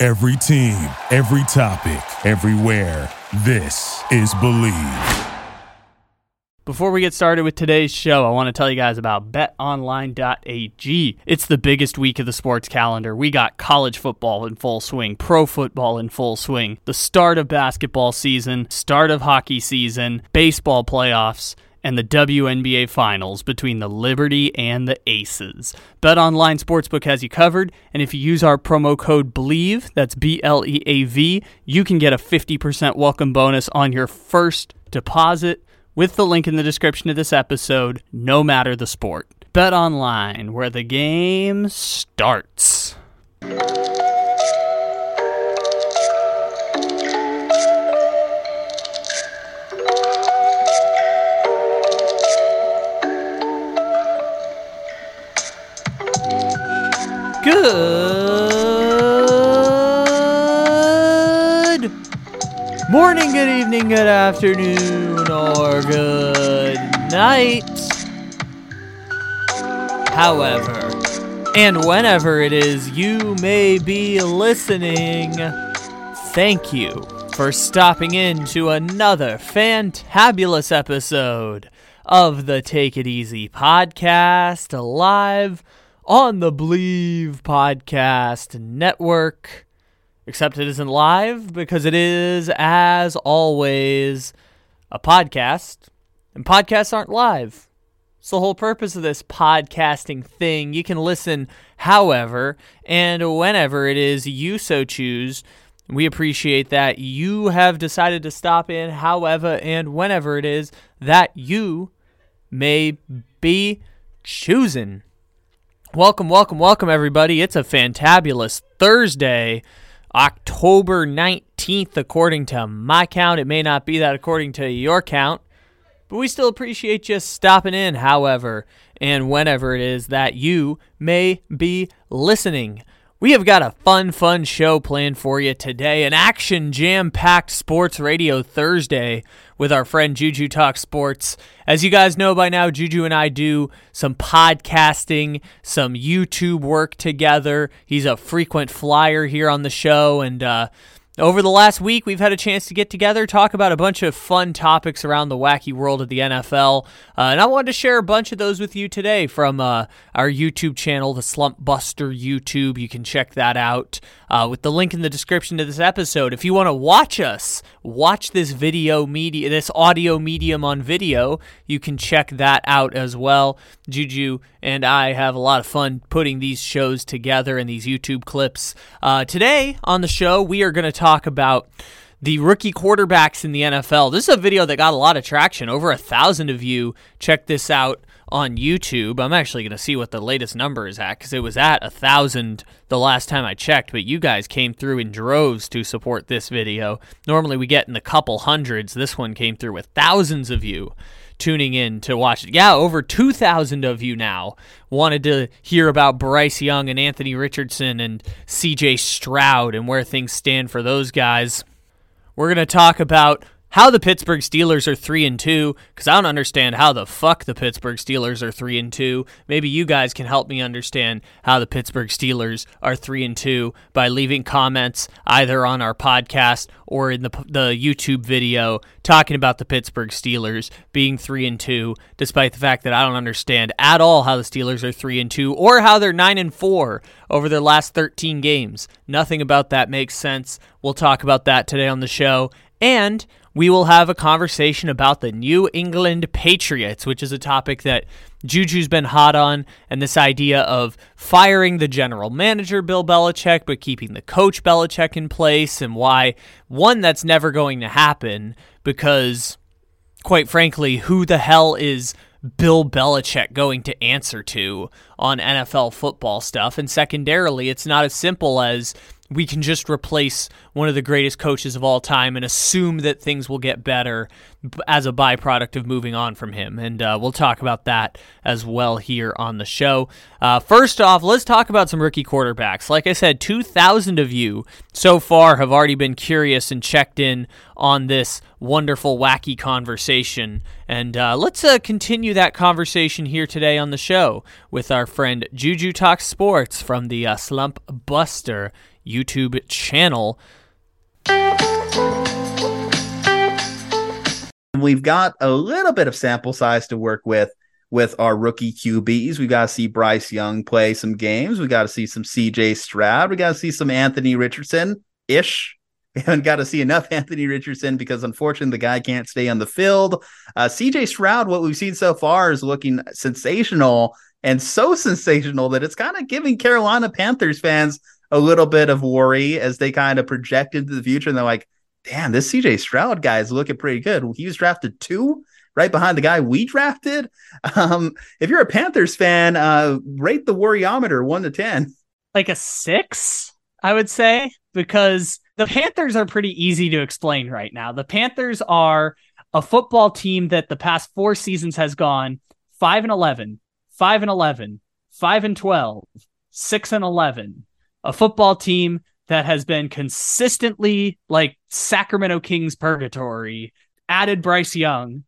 Every team, every topic, everywhere. This is Bleav. Before we get started with today's show, I want to tell you guys about betonline.ag. It's the biggest week of the sports calendar. We got college football in full swing, pro football in full swing, the start of basketball season, start of hockey season, baseball playoffs and the WNBA finals between the Liberty and the Aces. BetOnline Sportsbook has you covered, and if you use our promo code BLEAV, that's B L E A V, you can get a 50% welcome bonus on your first deposit with the link in the description of this episode, no matter the sport. Bet online, where the game starts. Good morning, good evening, good afternoon, or good night. However, and whenever it is you may be listening, thank you for stopping in to another fantabulous episode of the Take It Easy podcast live on the Bleav Podcast Network. Except it isn't live because it is, as always, a podcast. And podcasts aren't live. It's the whole purpose of this podcasting thing. You can listen however and whenever it is you so choose. We appreciate that you have decided to stop in however and whenever it is that you may be choosing. Welcome, welcome, welcome, everybody. It's a fantabulous Thursday, October 19th, according to my count. It may not be that according to your count, but we still appreciate you stopping in, however, and whenever it is that you may be listening. We have got a fun, fun show planned for you today. An action jam packed sports radio Thursday with our friend Juju Talk Sports. As you guys know by now, Juju and I do some podcasting, some YouTube work together. He's a frequent flyer here on the show, and uh, over the last week, we've had a chance to get together, talk about a bunch of fun topics around the wacky world of the NFL. Uh, and I wanted to share a bunch of those with you today from uh, our YouTube channel, the Slumpbuster YouTube. You can check that out uh, with the link in the description to this episode. If you want to watch us, watch this video media, this audio medium on video, you can check that out as well. Juju and I have a lot of fun putting these shows together and these YouTube clips. Uh, today on the show, we are going to talk about the rookie quarterbacks in the NFL. This is a video that got a lot of traction. Over a thousand of you checked this out on YouTube. I'm actually going to see what the latest number is at because it was at a thousand the last time I checked, but you guys came through in droves to support this video. Normally we get in the couple hundreds. This one came through with thousands of you tuning in to watch it. Yeah, over 2,000 of you now wanted to hear about Bryce Young and Anthony Richardson and CJ Stroud and where things stand for those guys. We're going to talk about how the Pittsburgh Steelers are 3 and 2 cuz I don't understand how the fuck the Pittsburgh Steelers are 3 and 2. Maybe you guys can help me understand how the Pittsburgh Steelers are 3 and 2 by leaving comments either on our podcast or in the the YouTube video talking about the Pittsburgh Steelers being 3 and 2 despite the fact that I don't understand at all how the Steelers are 3 and 2 or how they're 9 and 4 over their last 13 games. Nothing about that makes sense. We'll talk about that today on the show. And we will have a conversation about the New England Patriots, which is a topic that Juju's been hot on, and this idea of firing the general manager, Bill Belichick, but keeping the coach Belichick in place, and why, one, that's never going to happen because, quite frankly, who the hell is Bill Belichick going to answer to on NFL football stuff? And secondarily, it's not as simple as we can just replace one of the greatest coaches of all time and assume that things will get better as a byproduct of moving on from him. And uh, we'll talk about that as well here on the show. Uh, first off, let's talk about some rookie quarterbacks. Like I said, 2,000 of you so far have already been curious and checked in on this wonderful, wacky conversation. And uh, let's uh, continue that conversation here today on the show with our friend Juju Talk Sports from the uh, Slump Buster YouTube channel. We've got a little bit of sample size to work with with our rookie QBs. We got to see Bryce Young play some games. We got to see some CJ Stroud. We got to see some Anthony Richardson ish. We haven't got to see enough Anthony Richardson because unfortunately the guy can't stay on the field. Uh, CJ Stroud, what we've seen so far is looking sensational and so sensational that it's kind of giving Carolina Panthers fans a little bit of worry as they kind of project into the future. And they're like, damn, this CJ Stroud guy is looking pretty good. He was drafted two right behind the guy we drafted. Um, if you're a Panthers fan, uh, rate the worryometer one to 10. Like a six, I would say, because the Panthers are pretty easy to explain right now. The Panthers are a football team that the past four seasons has gone 5 and 11, 5 and 11, 5 and 12, 6 and 11, a football team that has been consistently like Sacramento Kings purgatory, added Bryce Young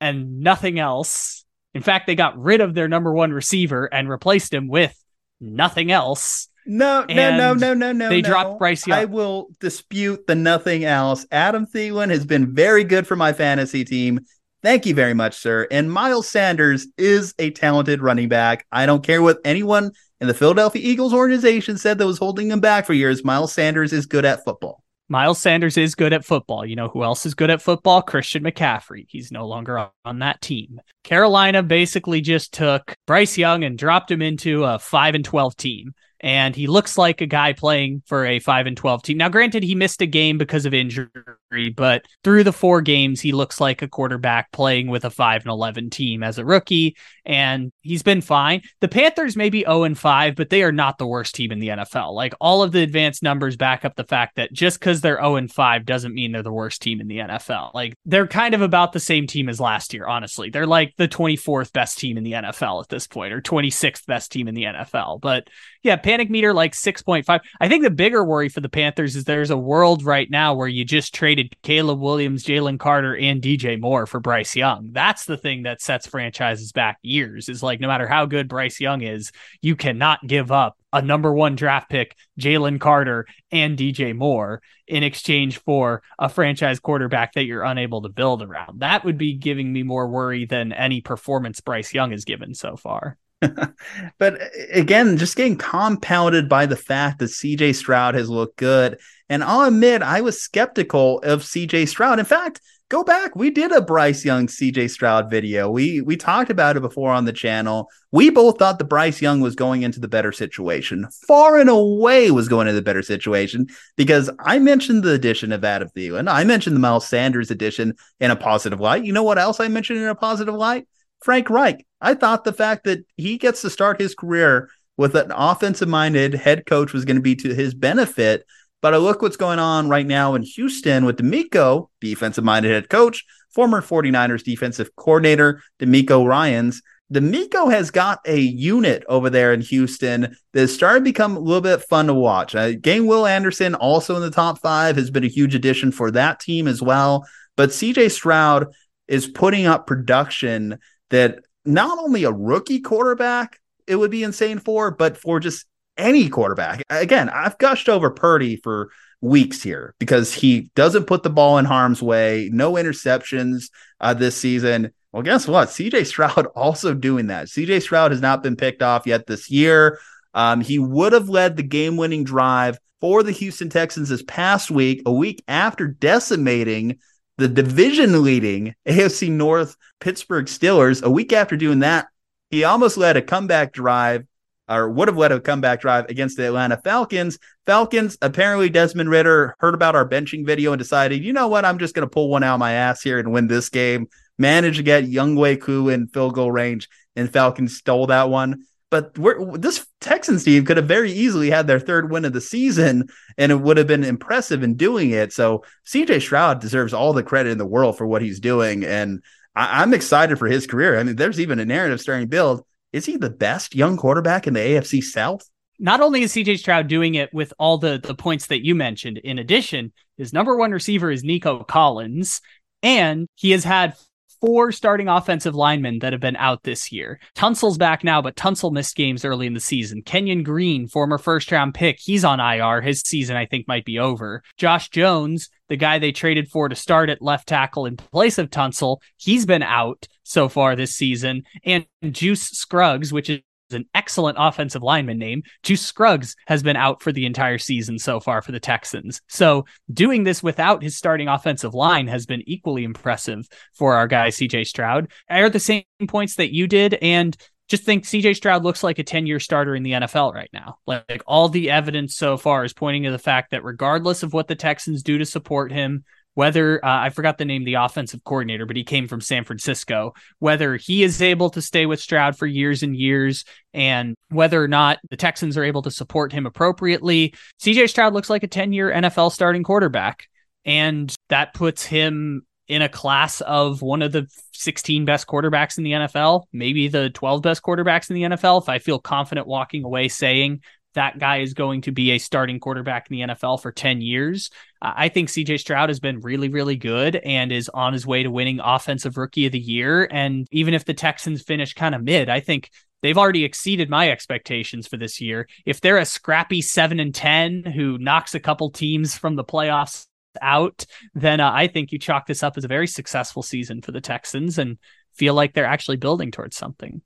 and nothing else. In fact, they got rid of their number one receiver and replaced him with nothing else. No, no, no, no, no, no. They no. dropped Bryce Young. I will dispute the nothing else. Adam Thielen has been very good for my fantasy team. Thank you very much, sir. And Miles Sanders is a talented running back. I don't care what anyone in the Philadelphia Eagles organization said that was holding him back for years. Miles Sanders is good at football. Miles Sanders is good at football. You know who else is good at football? Christian McCaffrey. He's no longer on that team. Carolina basically just took Bryce Young and dropped him into a 5 and 12 team and he looks like a guy playing for a 5 and 12 team. Now granted he missed a game because of injury, but through the four games he looks like a quarterback playing with a 5 and 11 team as a rookie and he's been fine. The Panthers may be 0 and 5, but they are not the worst team in the NFL. Like all of the advanced numbers back up the fact that just cuz they're 0 and 5 doesn't mean they're the worst team in the NFL. Like they're kind of about the same team as last year, honestly. They're like the 24th best team in the NFL at this point or 26th best team in the NFL. But yeah, panic meter like 6.5. I think the bigger worry for the Panthers is there's a world right now where you just traded Caleb Williams, Jalen Carter, and DJ Moore for Bryce Young. That's the thing that sets franchises back years is like no matter how good Bryce Young is, you cannot give up a number one draft pick, Jalen Carter, and DJ Moore in exchange for a franchise quarterback that you're unable to build around. That would be giving me more worry than any performance Bryce Young has given so far. but uh, again, just getting compounded by the fact that CJ Stroud has looked good. And I'll admit, I was skeptical of CJ Stroud. In fact, go back. We did a Bryce Young CJ Stroud video. We we talked about it before on the channel. We both thought the Bryce Young was going into the better situation. Far and away was going into the better situation because I mentioned the addition of Adam Thielen. I mentioned the Miles Sanders addition in a positive light. You know what else I mentioned in a positive light? Frank Reich. I thought the fact that he gets to start his career with an offensive minded head coach was going to be to his benefit. But I look what's going on right now in Houston with DeMeco, defensive minded head coach, former 49ers defensive coordinator, DeMeco Ryans. DeMeco has got a unit over there in Houston that's starting to become a little bit fun to watch. Uh, Game Will Anderson, also in the top five, has been a huge addition for that team as well. But CJ Stroud is putting up production that not only a rookie quarterback it would be insane for, but for just any quarterback. Again, I've gushed over Purdy for weeks here because he doesn't put the ball in harm's way, no interceptions uh, this season. Well, guess what? CJ Stroud also doing that. CJ Stroud has not been picked off yet this year. Um, he would have led the game winning drive for the Houston Texans this past week, a week after decimating the division leading AFC North Pittsburgh Steelers. A week after doing that, he almost led a comeback drive or would have led a comeback drive against the Atlanta Falcons. Falcons, apparently Desmond Ridder heard about our benching video and decided, you know what, I'm just going to pull one out of my ass here and win this game. Managed to get Younghoe Koo in field goal range, and Falcons stole that one. But this Texans team could have very easily had their third win of the season, and it would have been impressive in doing it. So CJ Stroud deserves all the credit in the world for what he's doing, and I- am excited for his career. I mean, there's even a narrative starting build. Is he the best young quarterback in the AFC South? Not only is CJ Stroud doing it with all the the points that you mentioned, in addition, his number one receiver is Nico Collins, and he has had four starting offensive linemen that have been out this year. Tunsil's back now, but Tunsil missed games early in the season. Kenyon Green, former first round pick, he's on IR. His season, I think, might be over. Josh Jones, the guy they traded for to start at left tackle in place of Tunsil, he's been out so far this season. And Juice Scruggs, which is an excellent offensive lineman name. Juice Scruggs has been out for the entire season so far for the Texans. So doing this without his starting offensive line has been equally impressive for our guy CJ Stroud. I heard the same points that you did and just think CJ Stroud looks like a 10 year starter in the NFL right now. Like, like all the evidence so far is pointing to the fact that regardless of what the Texans do to support him, whether uh, I forgot the name the offensive coordinator, but he came from San Francisco, whether he is able to stay with Stroud for years and years and whether or not the Texans are able to support him appropriately. CJ Stroud looks like a 10 year NFL starting quarterback. And that puts him in a class of one of the 16 best quarterbacks in the NFL, maybe the 12 best quarterbacks in the NFL. If I feel confident walking away saying that guy is going to be a starting quarterback in the NFL for 10 years. I think CJ Stroud has been really, really good and is on his way to winning Offensive Rookie of the Year. And even if the Texans finish kind of mid, I think they've already exceeded my expectations for this year. If they're a scrappy 7 and 10 who knocks a couple teams from the playoffs out, then uh, I think you chalk this up as a very successful season for the Texans and feel like they're actually building towards something.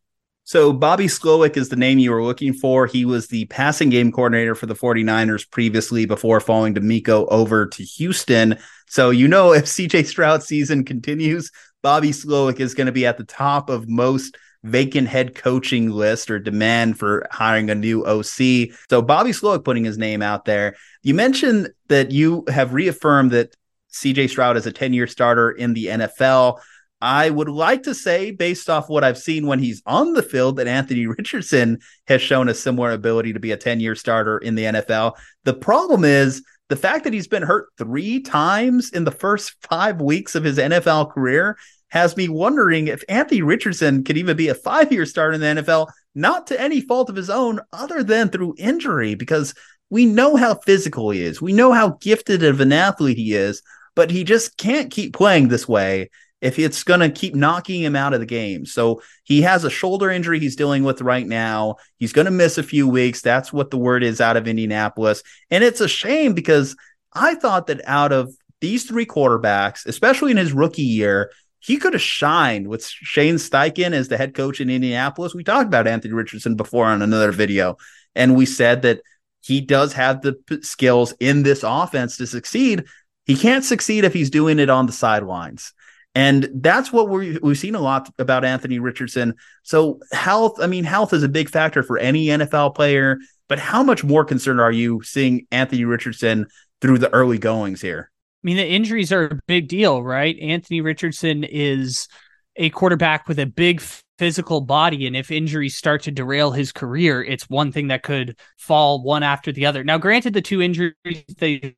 So Bobby Slowik is the name you were looking for. He was the passing game coordinator for the 49ers previously before falling to Miko over to Houston. So you know if CJ Stroud season continues, Bobby Slowik is going to be at the top of most vacant head coaching list or demand for hiring a new OC. So Bobby Slowik putting his name out there. You mentioned that you have reaffirmed that CJ Stroud is a 10-year starter in the NFL. I would like to say, based off what I've seen when he's on the field, that Anthony Richardson has shown a similar ability to be a 10 year starter in the NFL. The problem is the fact that he's been hurt three times in the first five weeks of his NFL career has me wondering if Anthony Richardson could even be a five year starter in the NFL, not to any fault of his own, other than through injury, because we know how physical he is. We know how gifted of an athlete he is, but he just can't keep playing this way if it's going to keep knocking him out of the game. So he has a shoulder injury he's dealing with right now. He's going to miss a few weeks. That's what the word is out of Indianapolis. And it's a shame because I thought that out of these three quarterbacks, especially in his rookie year, he could have shined with Shane Steichen as the head coach in Indianapolis. We talked about Anthony Richardson before on another video, and we said that he does have the skills in this offense to succeed. He can't succeed if he's doing it on the sidelines. And that's what we we've seen a lot about Anthony Richardson. So health, I mean, health is a big factor for any NFL player, but how much more concerned are you seeing Anthony Richardson through the early goings here? I mean, the injuries are a big deal, right? Anthony Richardson is a quarterback with a big physical body and if injuries start to derail his career it's one thing that could fall one after the other. Now granted the two injuries they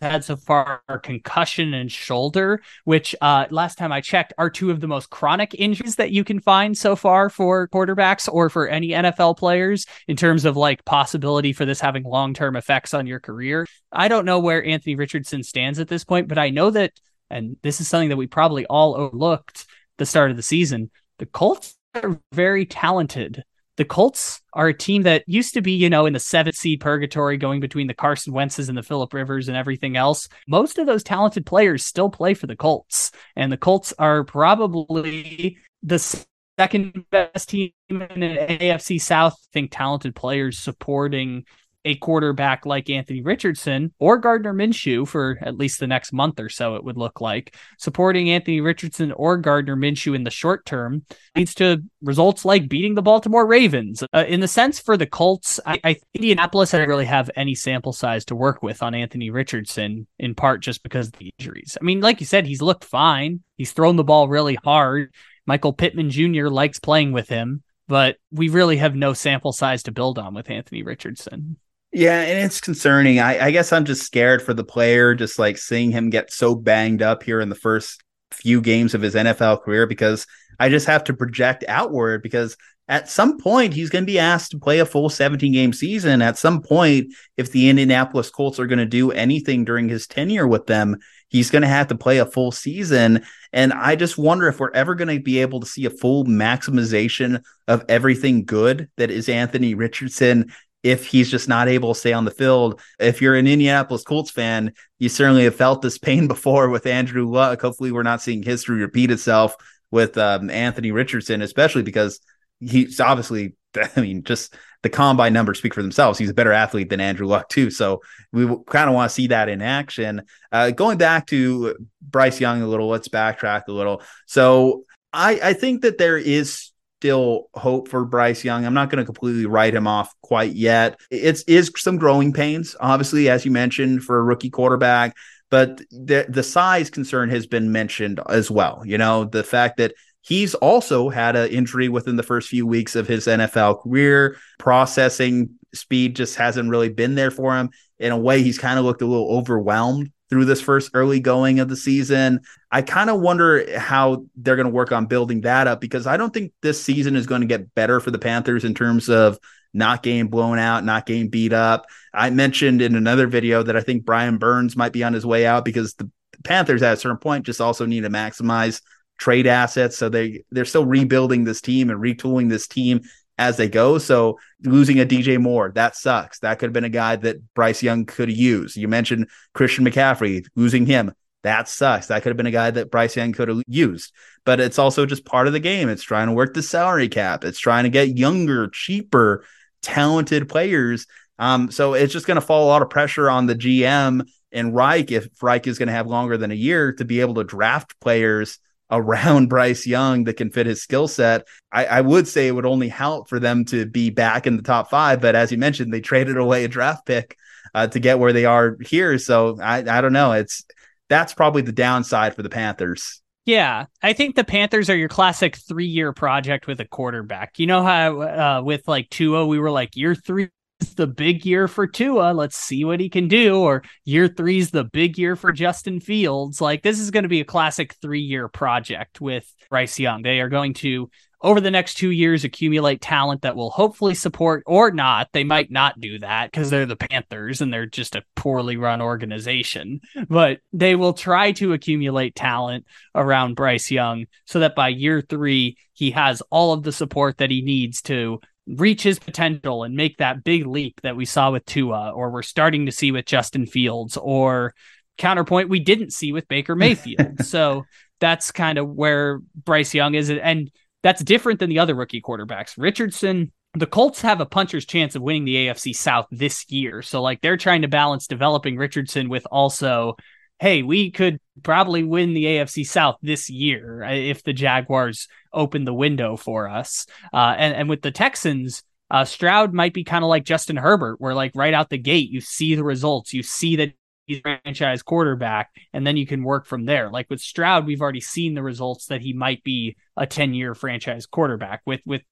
had so far are concussion and shoulder which uh, last time i checked are two of the most chronic injuries that you can find so far for quarterbacks or for any nfl players in terms of like possibility for this having long-term effects on your career. I don't know where anthony richardson stands at this point but i know that and this is something that we probably all overlooked the start of the season the Colts are very talented. The Colts are a team that used to be, you know, in the seventh seed purgatory, going between the Carson Wentzes and the Philip Rivers and everything else. Most of those talented players still play for the Colts, and the Colts are probably the second best team in the AFC South. I think talented players supporting a quarterback like Anthony Richardson or Gardner Minshew for at least the next month or so, it would look like. Supporting Anthony Richardson or Gardner Minshew in the short term leads to results like beating the Baltimore Ravens. Uh, in the sense for the Colts, I, I Indianapolis didn't really have any sample size to work with on Anthony Richardson, in part just because of the injuries. I mean, like you said, he's looked fine. He's thrown the ball really hard. Michael Pittman Jr. likes playing with him but we really have no sample size to build on with Anthony Richardson. Yeah, and it's concerning. I, I guess I'm just scared for the player, just like seeing him get so banged up here in the first few games of his NFL career because I just have to project outward because at some point he's going to be asked to play a full 17 game season. At some point, if the Indianapolis Colts are going to do anything during his tenure with them, he's going to have to play a full season. And I just wonder if we're ever going to be able to see a full maximization of everything good that is Anthony Richardson if he's just not able to stay on the field. If you're an Indianapolis Colts fan, you certainly have felt this pain before with Andrew Luck. Hopefully, we're not seeing history repeat itself with um, Anthony Richardson, especially because he's obviously, I mean, just the combine numbers speak for themselves. He's a better athlete than Andrew Luck, too. So we kind of want to see that in action. Uh, going back to Bryce Young a little, let's backtrack a little. So I, I think that there is still hope for Bryce Young. I'm not going to completely write him off quite yet. It's is some growing pains, obviously, as you mentioned, for a rookie quarterback. But the the size concern has been mentioned as well. You know, the fact that He's also had an injury within the first few weeks of his NFL career. Processing speed just hasn't really been there for him. In a way, he's kind of looked a little overwhelmed through this first early going of the season. I kind of wonder how they're going to work on building that up because I don't think this season is going to get better for the Panthers in terms of not getting blown out, not getting beat up. I mentioned in another video that I think Brian Burns might be on his way out because the Panthers at a certain point just also need to maximize trade assets. So they they're still rebuilding this team and retooling this team as they go. So losing a DJ Moore, that sucks. That could have been a guy that Bryce Young could use. You mentioned Christian McCaffrey, losing him. That sucks. That could have been a guy that Bryce Young could have used. But it's also just part of the game. It's trying to work the salary cap. It's trying to get younger, cheaper, talented players. Um, so it's just going to fall a lot of pressure on the GM and Reich if Reich is going to have longer than a year to be able to draft players around Bryce Young that can fit his skill set. I, I, would say it would only help for them to be back in the top five. But as you mentioned, they traded away a draft pick uh, to get where they are here. So I, I don't know. It's that's probably the downside for the Panthers. Yeah, I think the Panthers are your classic three-year project with a quarterback. You know how uh, with like Tua, we were like year three the big year for Tua. Let's see what he can do. Or year three's the big year for Justin Fields. Like this is going to be a classic three year project with Bryce Young. They are going to, over the next two years, accumulate talent that will hopefully support or not. They might not do that because they're the Panthers and they're just a poorly run organization. But they will try to accumulate talent around Bryce Young so that by year three, he has all of the support that he needs to reach his potential and make that big leap that we saw with Tua, or we're starting to see with Justin Fields, or counterpoint we didn't see with Baker Mayfield. so that's kind of where Bryce Young is. And that's different than the other rookie quarterbacks. Richardson, the Colts have a puncher's chance of winning the AFC South this year. So, like, they're trying to balance developing Richardson with also hey, we could probably win the AFC South this year uh, if the Jaguars open the window for us. Uh, and, and with the Texans, uh, Stroud might be kind of like Justin Herbert, where like right out the gate, you see the results, you see that he's franchise quarterback, and then you can work from there. Like with Stroud, we've already seen the results that he might be a 10 year franchise quarterback. With, with,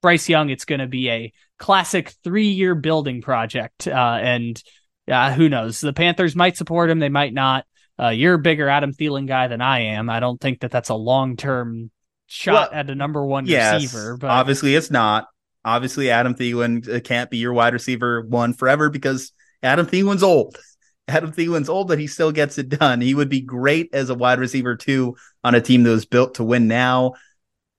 Bryce Young, it's going to be a classic three year building project. Uh, and uh, who knows? The Panthers might support him, they might not. Uh, you're a bigger Adam Thielen guy than I am. I don't think that that's a long term shot well, at a number one yes, receiver. But obviously, it's not. Obviously, Adam Thielen uh, can't be your wide receiver one forever because Adam Thielen's old. Adam Thielen's old, but he still gets it done. He would be great as a wide receiver two on a team that was built to win now.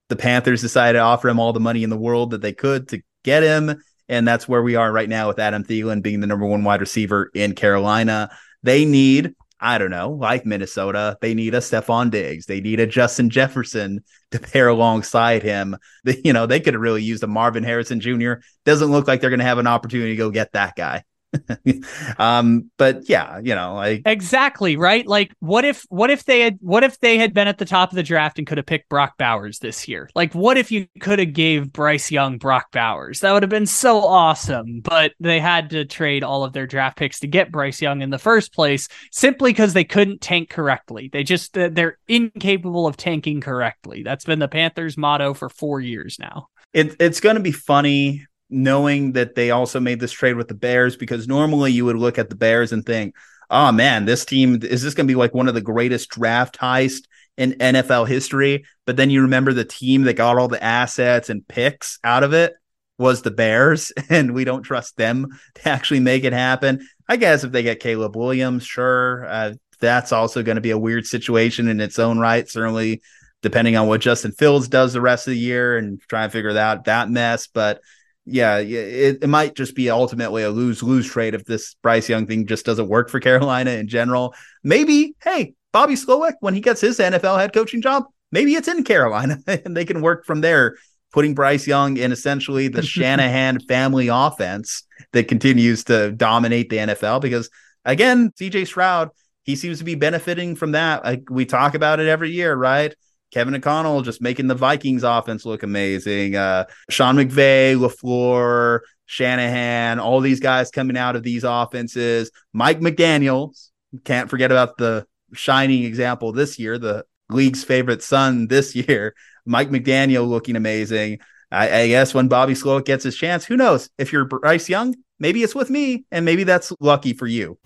The Panthers decided to offer him all the money in the world that they could to get him. And that's where we are right now with Adam Thielen being the number one wide receiver in Carolina. They need I don't know, like Minnesota, they need a Stefon Diggs. They need a Justin Jefferson to pair alongside him. They, you know, they could have really used a Marvin Harrison Jr. Doesn't look like they're going to have an opportunity to go get that guy. um, but yeah, you know, like exactly right. Like, what if, what if they had, what if they had been at the top of the draft and could have picked Brock Bowers this year? Like, what if you could have gave Bryce Young Brock Bowers? That would have been so awesome. But they had to trade all of their draft picks to get Bryce Young in the first place, simply because they couldn't tank correctly. They just they're incapable of tanking correctly. That's been the Panthers' motto for four years now. It, it's going to be funny knowing that they also made this trade with the Bears because normally you would look at the Bears and think, oh man, this team is this going to be like one of the greatest draft heist in NFL history? But then you remember the team that got all the assets and picks out of it was the Bears, and we don't trust them to actually make it happen. I guess if they get Caleb Williams, sure, uh, that's also going to be a weird situation in its own right. Certainly, depending on what Justin Fields does the rest of the year and try and figure out that mess. But yeah, it, it might just be ultimately a lose lose trade if this Bryce Young thing just doesn't work for Carolina in general. Maybe, hey, Bobby Slowik, when he gets his NFL head coaching job, maybe it's in Carolina and they can work from there, putting Bryce Young in essentially the Shanahan family offense that continues to dominate the NFL. Because again, CJ Stroud, he seems to be benefiting from that. Like we talk about it every year, right? Kevin O'Connell just making the Vikings offense look amazing. Uh, Sean McVay, LaFleur, Shanahan, all these guys coming out of these offenses. Mike McDaniels, can't forget about the shining example this year, the league's favorite son this year. Mike McDaniel looking amazing. I, I guess when Bobby Slowik gets his chance, who knows? If you're Bryce Young, maybe it's with me, and maybe that's lucky for you.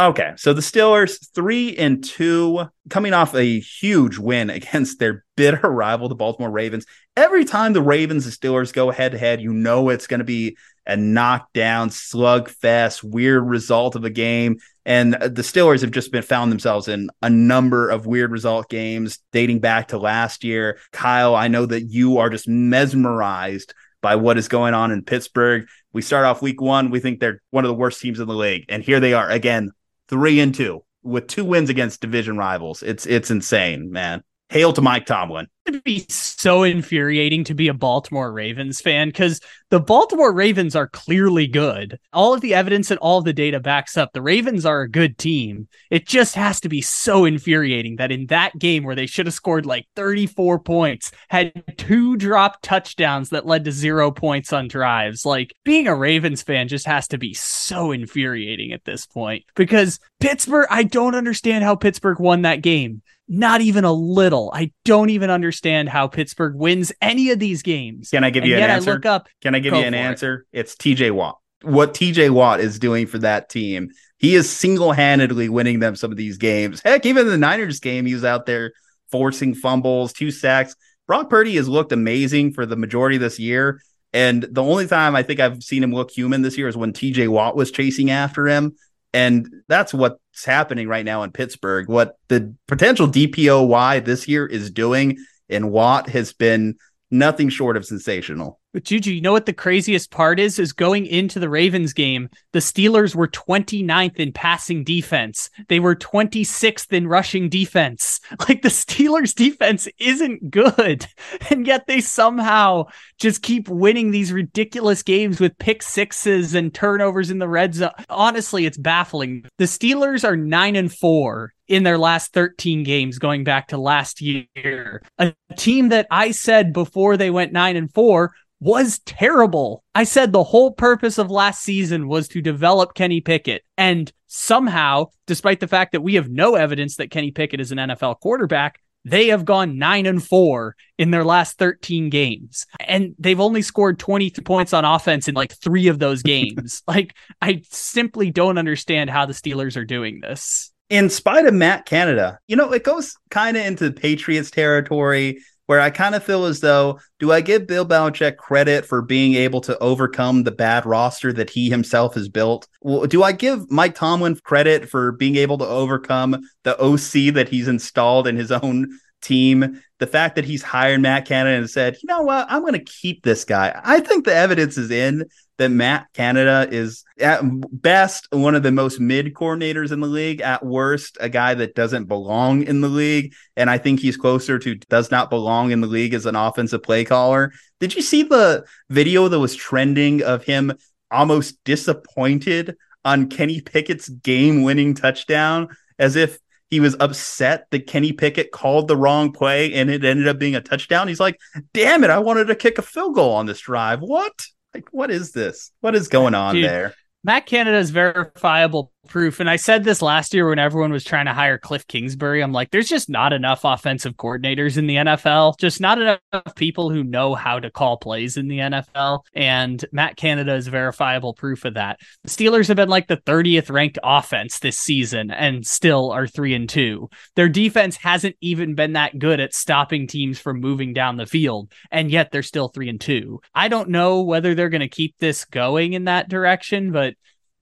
Okay, so the Steelers three and two, coming off a huge win against their bitter rival, the Baltimore Ravens. Every time the Ravens and Steelers go head to head, you know it's going to be a knockdown, slugfest, weird result of a game. And the Steelers have just been found themselves in a number of weird result games dating back to last year. Kyle, I know that you are just mesmerized by what is going on in Pittsburgh. We start off week one. We think they're one of the worst teams in the league. And here they are again, three and two with two wins against division rivals. It's it's insane, man. Hail to Mike Tomlin. It'd be so infuriating to be a Baltimore Ravens fan because the Baltimore Ravens are clearly good. All of the evidence and all of the data backs up the Ravens are a good team. It just has to be so infuriating that in that game where they should have scored like 34 points, had two drop touchdowns that led to zero points on drives. Like being a Ravens fan just has to be so infuriating at this point because Pittsburgh, I don't understand how Pittsburgh won that game. Not even a little. I don't even understand how Pittsburgh wins any of these games. Can I give and you an answer? I look up. Can I give you an for it. answer? It's TJ Watt. What TJ Watt is doing for that team, he is single handedly winning them some of these games. Heck, even the Niners game, he was out there forcing fumbles, two sacks. Brock Purdy has looked amazing for the majority of this year. And the only time I think I've seen him look human this year is when TJ Watt was chasing after him. And that's what's happening right now in Pittsburgh. What the potential DPOY this year is doing in Watt has been nothing short of sensational. But Juju, you know what the craziest part is? Is going into the Ravens game, the Steelers were 29th in passing defense. They were 26th in rushing defense. Like the Steelers defense isn't good. And yet they somehow just keep winning these ridiculous games with pick sixes and turnovers in the red zone. Honestly, it's baffling. The Steelers are 9 and 4 in their last 13 games going back to last year. A team that I said before they went 9 and 4 was terrible. I said the whole purpose of last season was to develop Kenny Pickett. And somehow, despite the fact that we have no evidence that Kenny Pickett is an NFL quarterback, they have gone 9 and 4 in their last 13 games. And they've only scored 23 points on offense in like 3 of those games. like I simply don't understand how the Steelers are doing this. in spite of Matt Canada, you know, it goes kind of into Patriots territory where I kind of feel as though, do I give Bill Belichick credit for being able to overcome the bad roster that he himself has built? Do I give Mike Tomlin credit for being able to overcome the OC that he's installed in his own team? The fact that he's hired Matt Canada and said, you know what, I'm going to keep this guy. I think the evidence is in that Matt Canada is at best one of the most mid coordinators in the league, at worst, a guy that doesn't belong in the league. And I think he's closer to does not belong in the league as an offensive play caller. Did you see the video that was trending of him almost disappointed on Kenny Pickett's game winning touchdown as if he was upset that Kenny Pickett called the wrong play and it ended up being a touchdown? He's like, damn it, I wanted to kick a field goal on this drive. What? Like, what is this? What is going on Dude, there? Matt Canada is verifiable proof. And I said this last year when everyone was trying to hire Cliff Kingsbury. I'm like, there's just not enough offensive coordinators in the NFL, just not enough people who know how to call plays in the NFL. And Matt Canada is verifiable proof of that. The Steelers have been like the 30th ranked offense this season and still are three and two. Their defense hasn't even been that good at stopping teams from moving down the field. And yet they're still three and two. I don't know whether they're going to keep this going in that direction, but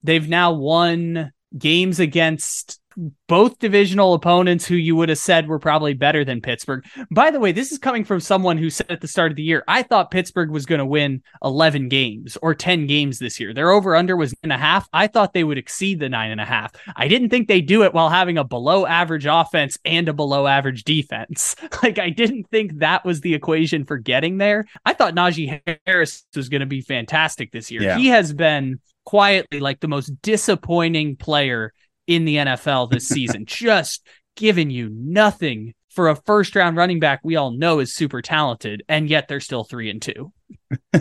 they've now won games against both divisional opponents who you would have said were probably better than Pittsburgh. By the way, this is coming from someone who said at the start of the year, I thought Pittsburgh was going to win 11 games or 10 games this year. Their over under was nine and a half. I thought they would exceed the nine and a half. I didn't think they'd do it while having a below average offense and a below average defense. Like, I didn't think that was the equation for getting there. I thought Najee Harris was going to be fantastic this year. Yeah. He has been quietly like the most disappointing player in the NFL this season, just giving you nothing for a first round running back we all know is super talented, and yet they're still three and two. uh,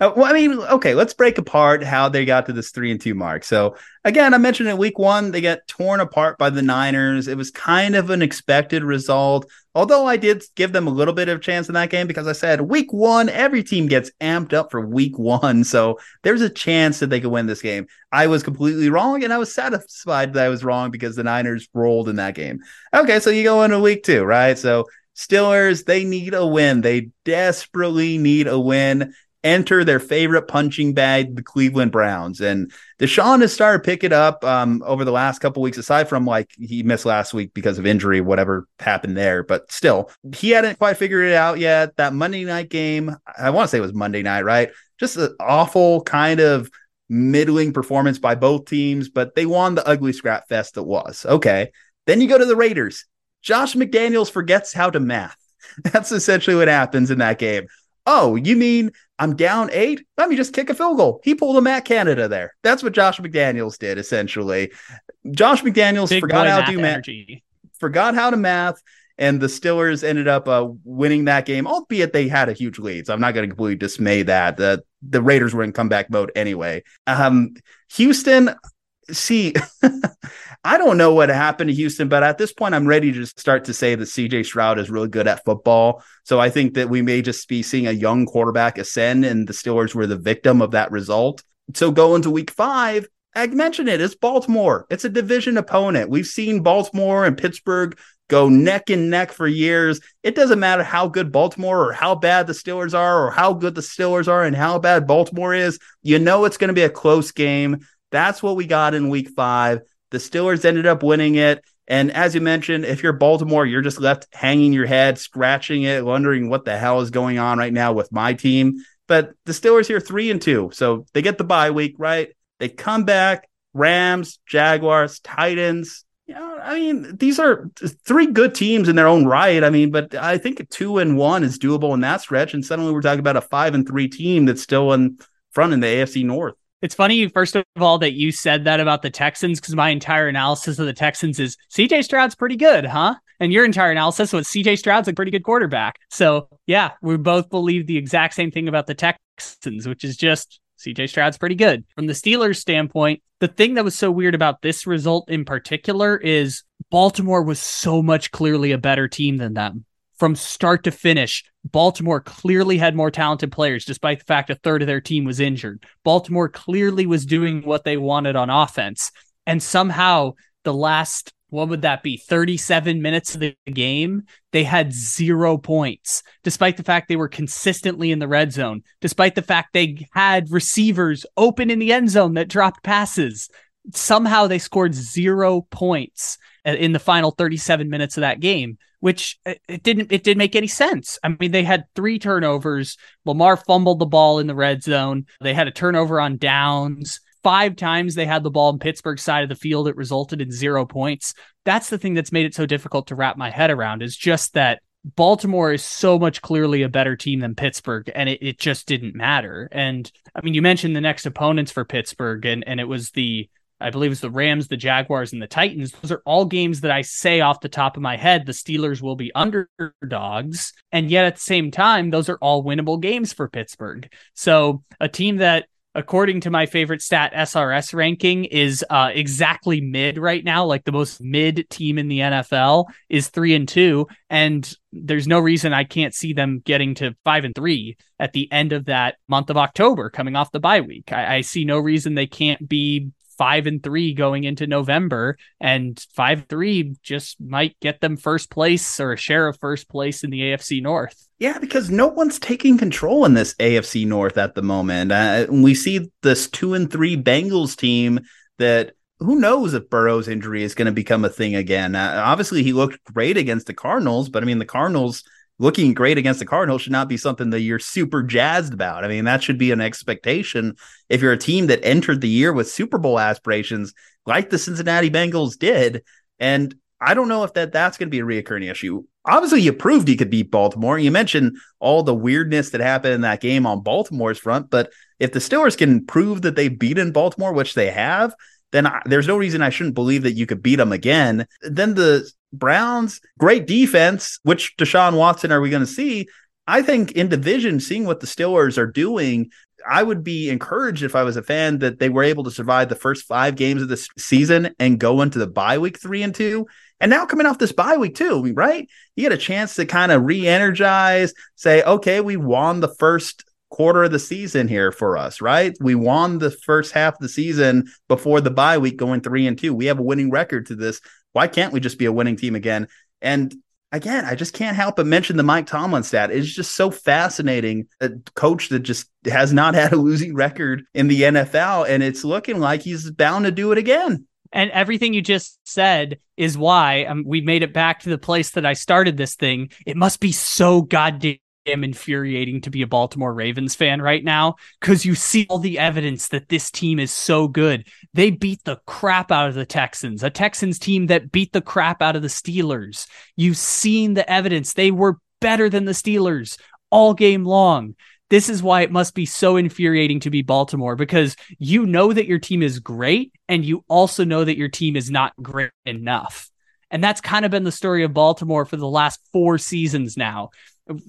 well, I mean, okay, let's break apart how they got to this three and two mark. So again, I mentioned in week one, they get torn apart by the Niners. It was kind of an expected result. Although I did give them a little bit of chance in that game because I said week one, every team gets amped up for week one. So there's a chance that they could win this game. I was completely wrong, and I was satisfied that I was wrong because the Niners rolled in that game. Okay, so you go into week two, right? So Steelers, they need a win. They desperately need a win. Enter their favorite punching bag, the Cleveland Browns. And Deshaun has started pick it up um, over the last couple weeks, aside from like he missed last week because of injury, whatever happened there. But still, he hadn't quite figured it out yet. That Monday night game, I want to say it was Monday night, right? Just an awful kind of middling performance by both teams, but they won the ugly scrap fest that was. Okay. Then you go to the Raiders. Josh McDaniels forgets how to math. That's essentially what happens in that game. Oh, you mean I'm down eight? Let me just kick a field goal. He pulled a Matt Canada there. That's what Josh McDaniels did, essentially. Josh McDaniels Big forgot how to do math, forgot how to math, and the Steelers ended up uh, winning that game, albeit they had a huge lead. So I'm not going to completely dismay that. The the Raiders were in comeback mode anyway. Um, Houston, see, I don't know what happened to Houston, but at this point, I'm ready to start to say that CJ Stroud is really good at football. So I think that we may just be seeing a young quarterback ascend, and the Steelers were the victim of that result. So go into week five, I mentioned it. It's Baltimore. It's a division opponent. We've seen Baltimore and Pittsburgh go neck and neck for years. It doesn't matter how good Baltimore or how bad the Steelers are or how good the Steelers are and how bad Baltimore is. You know it's going to be a close game. That's what we got in week five. The Steelers ended up winning it. And as you mentioned, if you're Baltimore, you're just left hanging your head, scratching it, wondering what the hell is going on right now with my team. But the Steelers here three and two. So they get the bye week, right? They come back, Rams, Jaguars, Titans. You know, I mean, these are three good teams in their own right. I mean, but I think two and one is doable in that stretch. And suddenly we're talking about a five and three team that's still in front in the AFC North. It's funny, first of all, that you said that about the Texans because my entire analysis of the Texans is CJ Stroud's pretty good, huh? And your entire analysis was CJ Stroud's a pretty good quarterback. So, yeah, we both believe the exact same thing about the Texans, which is just CJ Stroud's pretty good. From the Steelers' standpoint, the thing that was so weird about this result in particular is Baltimore was so much clearly a better team than them from start to finish. Baltimore clearly had more talented players, despite the fact a third of their team was injured. Baltimore clearly was doing what they wanted on offense. And somehow, the last, what would that be, 37 minutes of the game, they had zero points, despite the fact they were consistently in the red zone, despite the fact they had receivers open in the end zone that dropped passes. Somehow they scored zero points uh, in the final 37 minutes of that game which uh, it didn't it didn't make any sense. I mean, they had three turnovers. Lamar fumbled the ball in the red zone. They had a turnover on downs. Five times they had the ball in Pittsburgh's side of the field. It resulted in zero points. That's the thing that's made it so difficult to wrap my head around is just that Baltimore is so much clearly a better team than Pittsburgh, and it, it just didn't matter. And I mean, you mentioned the next opponents for Pittsburgh, and, and it was the I believe it's the Rams, the Jaguars, and the Titans. Those are all games that I say off the top of my head the Steelers will be underdogs. And yet at the same time, those are all winnable games for Pittsburgh. So a team that according to my favorite stat SRS ranking is uh, exactly mid right now like the most mid team in the NFL is 3 and 2 and there's no reason I can't see them getting to 5 and 3 at the end of that month of October coming off the bye week I, I see no reason they can't be five and three going into November, and five three just might get them first place or a share of first place in the AFC North. Yeah, because no one's taking control in this AFC North at the moment. Uh, we see this two and three Bengals team that who knows if Burrow's injury is going to become a thing again. Uh, obviously, he looked great against the Cardinals, but I mean, the Cardinals looking great against the Cardinals should not be something that you're super jazzed about. I mean, that should be an expectation if you're a team that entered the year with Super Bowl aspirations like the Cincinnati Bengals did. And I don't know if that that's going to be a reoccurring issue. Obviously, you proved you could beat Baltimore. You mentioned all the weirdness that happened in that game on Baltimore's front, but if the Steelers can prove that they've beaten Baltimore, which they have, then I, there's no reason I shouldn't believe that you could beat them again. Then the Browns, great defense. Which Deshaun Watson are we going to see? I think in division, seeing what the Steelers are doing, I would be encouraged if I was a fan that they were able to survive the first five games of this season and go into the bye week three and two. And now coming off this bye week too, right? You get a chance to kind of re-energize, say, okay, we won the first quarter of the season here for us, right? We won the first half of the season before the bye week going three and two. We have a winning record to this. Why can't we just be a winning team again? And again, I just can't help but mention the Mike Tomlin stat. It's just so fascinating. A coach that just has not had a losing record in the NFL, and it's looking like he's bound to do it again. And everything you just said is why um, we made it back to the place that I started this thing. It must be so goddamn infuriating to be a Baltimore Ravens fan right now because you see all the evidence that this team is so good. They beat the crap out of the Texans, a Texans team that beat the crap out of the Steelers. You've seen the evidence. They were better than the Steelers all game long. This is why it must be so infuriating to be Baltimore because you know that your team is great and you also know that your team is not great enough. And that's kind of been the story of Baltimore for the last four seasons now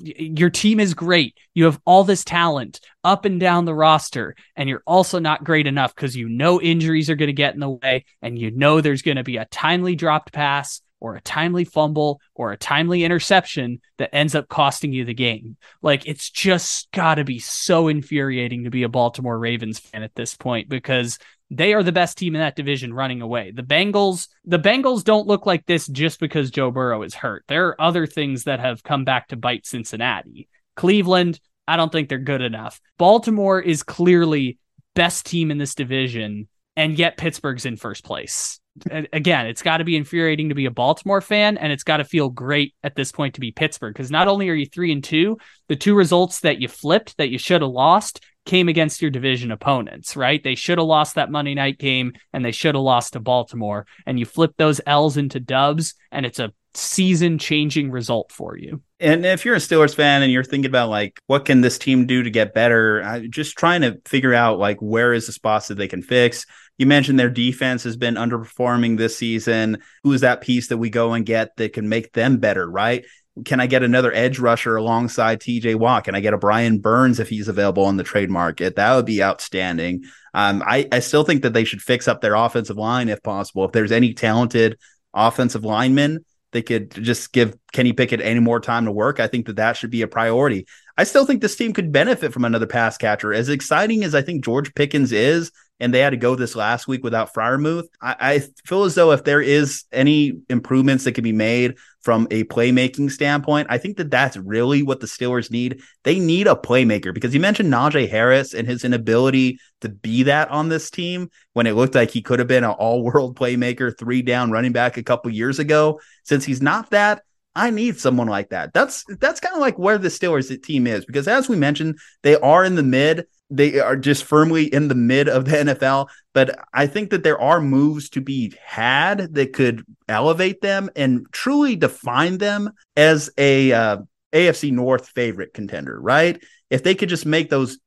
your team is great. You have all this talent up and down the roster, and you're also not great enough because you know injuries are going to get in the way, and you know there's going to be a timely dropped pass or a timely fumble or a timely interception that ends up costing you the game. Like it's just got to be so infuriating to be a Baltimore Ravens fan at this point because they are the best team in that division running away. The Bengals, the Bengals don't look like this just because Joe Burrow is hurt. There are other things that have come back to bite Cincinnati. Cleveland, I don't think they're good enough. Baltimore is clearly best team in this division, and yet Pittsburgh's in first place. Again, it's got to be infuriating to be a Baltimore fan, and it's got to feel great at this point to be Pittsburgh because not only are you three and two, the two results that you flipped that you should have lost, came against your division opponents, right? They should have lost that Monday night game and they should have lost to Baltimore. And you flip those L's into dubs, and it's a season changing result for you. And if you're a Steelers fan and you're thinking about like what can this team do to get better, just trying to figure out like where is the spots that they can fix. You mentioned their defense has been underperforming this season. Who is that piece that we go and get that can make them better, right? Can I get another edge rusher alongside TJ Watt? Can I get a Brian Burns if he's available on the trade market? That would be outstanding. Um, I, I still think that they should fix up their offensive line if possible. If there's any talented offensive linemen, they could just give Kenny Pickett any more time to work. I think that that should be a priority. I still think this team could benefit from another pass catcher. As exciting as I think George Pickens is, and they had to go this last week without Freiermuth. I, I feel as though if there is any improvements that can be made from a playmaking standpoint, I think that that's really what the Steelers need. They need a playmaker because you mentioned Najee Harris and his inability to be that on this team when it looked like he could have been an all-world playmaker, three down running back a couple years ago. Since he's not that, I need someone like that. That's that's kind of like where the Steelers team is because as we mentioned, they are in the mid they are just firmly in the mid of the NFL. But I think that there are moves to be had that could elevate them and truly define them as a uh, AFC North favorite contender, right? If they could just make those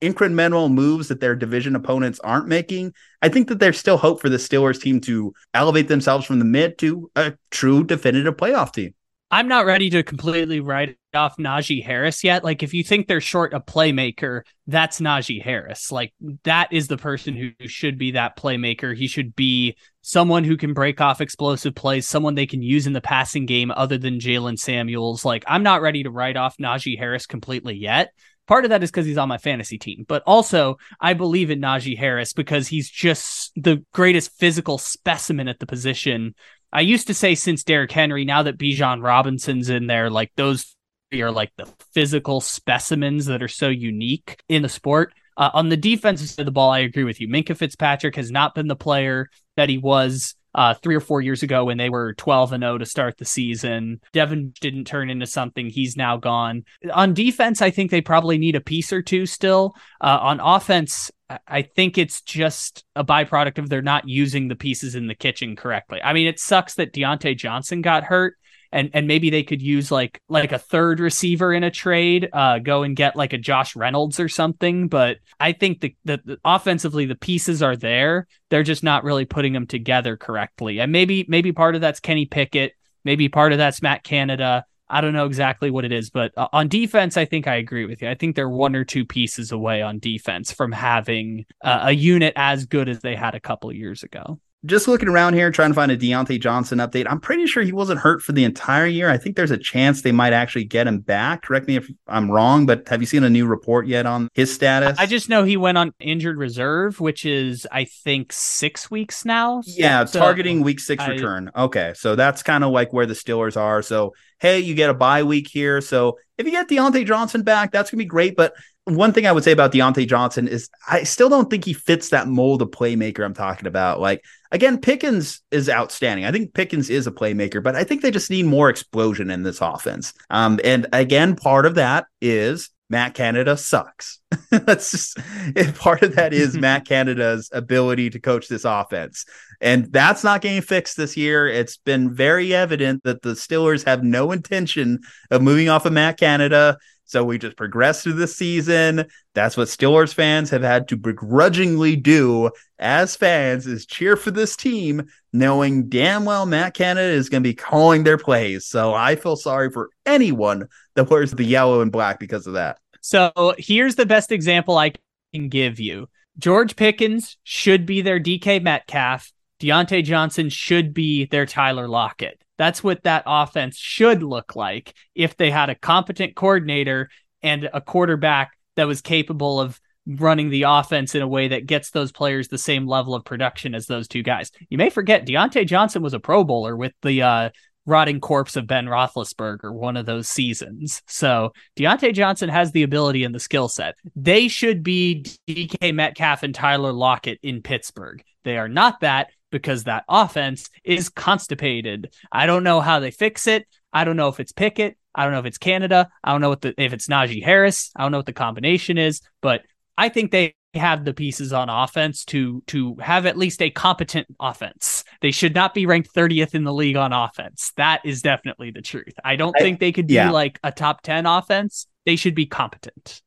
incremental moves that their division opponents aren't making, I think that there's still hope for the Steelers team to elevate themselves from the mid to a true definitive playoff team. I'm not ready to completely write off Najee Harris yet. Like, if you think they're short a playmaker, that's Najee Harris. Like, that is the person who should be that playmaker. He should be someone who can break off explosive plays, someone they can use in the passing game other than Jaylen Samuels. Like, I'm not ready to write off Najee Harris completely yet. Part of that is because he's on my fantasy team, but also I believe in Najee Harris because he's just the greatest physical specimen at the position I used to say since Derrick Henry, now that Bijan Robinson's in there, like those are like the physical specimens that are so unique in the sport. Uh, on the defensive side of the ball, I agree with you. Minkah Fitzpatrick has not been the player that he was uh, three or four years ago when they were 12 and 0 to start the season. Devin didn't turn into something. He's now gone. On defense, I think they probably need a piece or two still. Uh, on offense, I think it's just a byproduct of they're not using the pieces in the kitchen correctly. I mean, it sucks that Diontae Johnson got hurt and and maybe they could use like like a third receiver in a trade, uh, go and get like a Josh Reynolds or something. But I think the, the, the offensively the pieces are there. They're just not really putting them together correctly. And maybe maybe part of that's Kenny Pickett. Maybe part of that's Matt Canada. I don't know exactly what it is, but uh, on defense, I think I agree with you. I think they're one or two pieces away on defense from having uh, a unit as good as they had a couple years ago just looking around here trying to find a Diontae Johnson update. I'm pretty sure he wasn't hurt for the entire year. I think there's a chance they might actually get him back. Correct me if I'm wrong, but have you seen a new report yet on his status? I just know he went on injured reserve, which is I think six weeks now. Yeah, so targeting week six I, return. Okay, so that's kind of like where the Steelers are. So hey, you get a bye week here. So if you get Diontae Johnson back, that's gonna be great. But one thing I would say about Diontae Johnson is I still don't think he fits that mold of playmaker I'm talking about. Like again, Pickens is outstanding. I think Pickens is a playmaker, but I think they just need more explosion in this offense. Um, and again, part of that is Matt Canada sucks. That's just part of that is Matt Canada's ability to coach this offense. And that's not getting fixed this year. It's been very evident that the Steelers have no intention of moving off of Matt Canada. So we just progress through the season. That's what Steelers fans have had to begrudgingly do as fans is cheer for this team, knowing damn well Matt Canada is going to be calling their plays. So I feel sorry for anyone that wears the yellow and black because of that. So here's the best example I can give you. George Pickens should be their DK Metcalf. Diontae Johnson should be their Tyler Lockett. That's what that offense should look like if they had a competent coordinator and a quarterback that was capable of running the offense in a way that gets those players the same level of production as those two guys. You may forget Diontae Johnson was a Pro Bowler with the uh, rotting corpse of Ben Roethlisberger one of those seasons. So Diontae Johnson has the ability and the skill set. They should be DK Metcalf and Tyler Lockett in Pittsburgh. They are not that because that offense is constipated. I don't know how they fix it. I don't know if it's Pickett. I don't know if it's Canada. I don't know what the if it's Najee Harris. I don't know what the combination is, but I think they have the pieces on offense to to have at least a competent offense. They should not be ranked 30th in the league on offense. That is definitely the truth. I don't I, think they could be like a top 10 offense. They should be competent.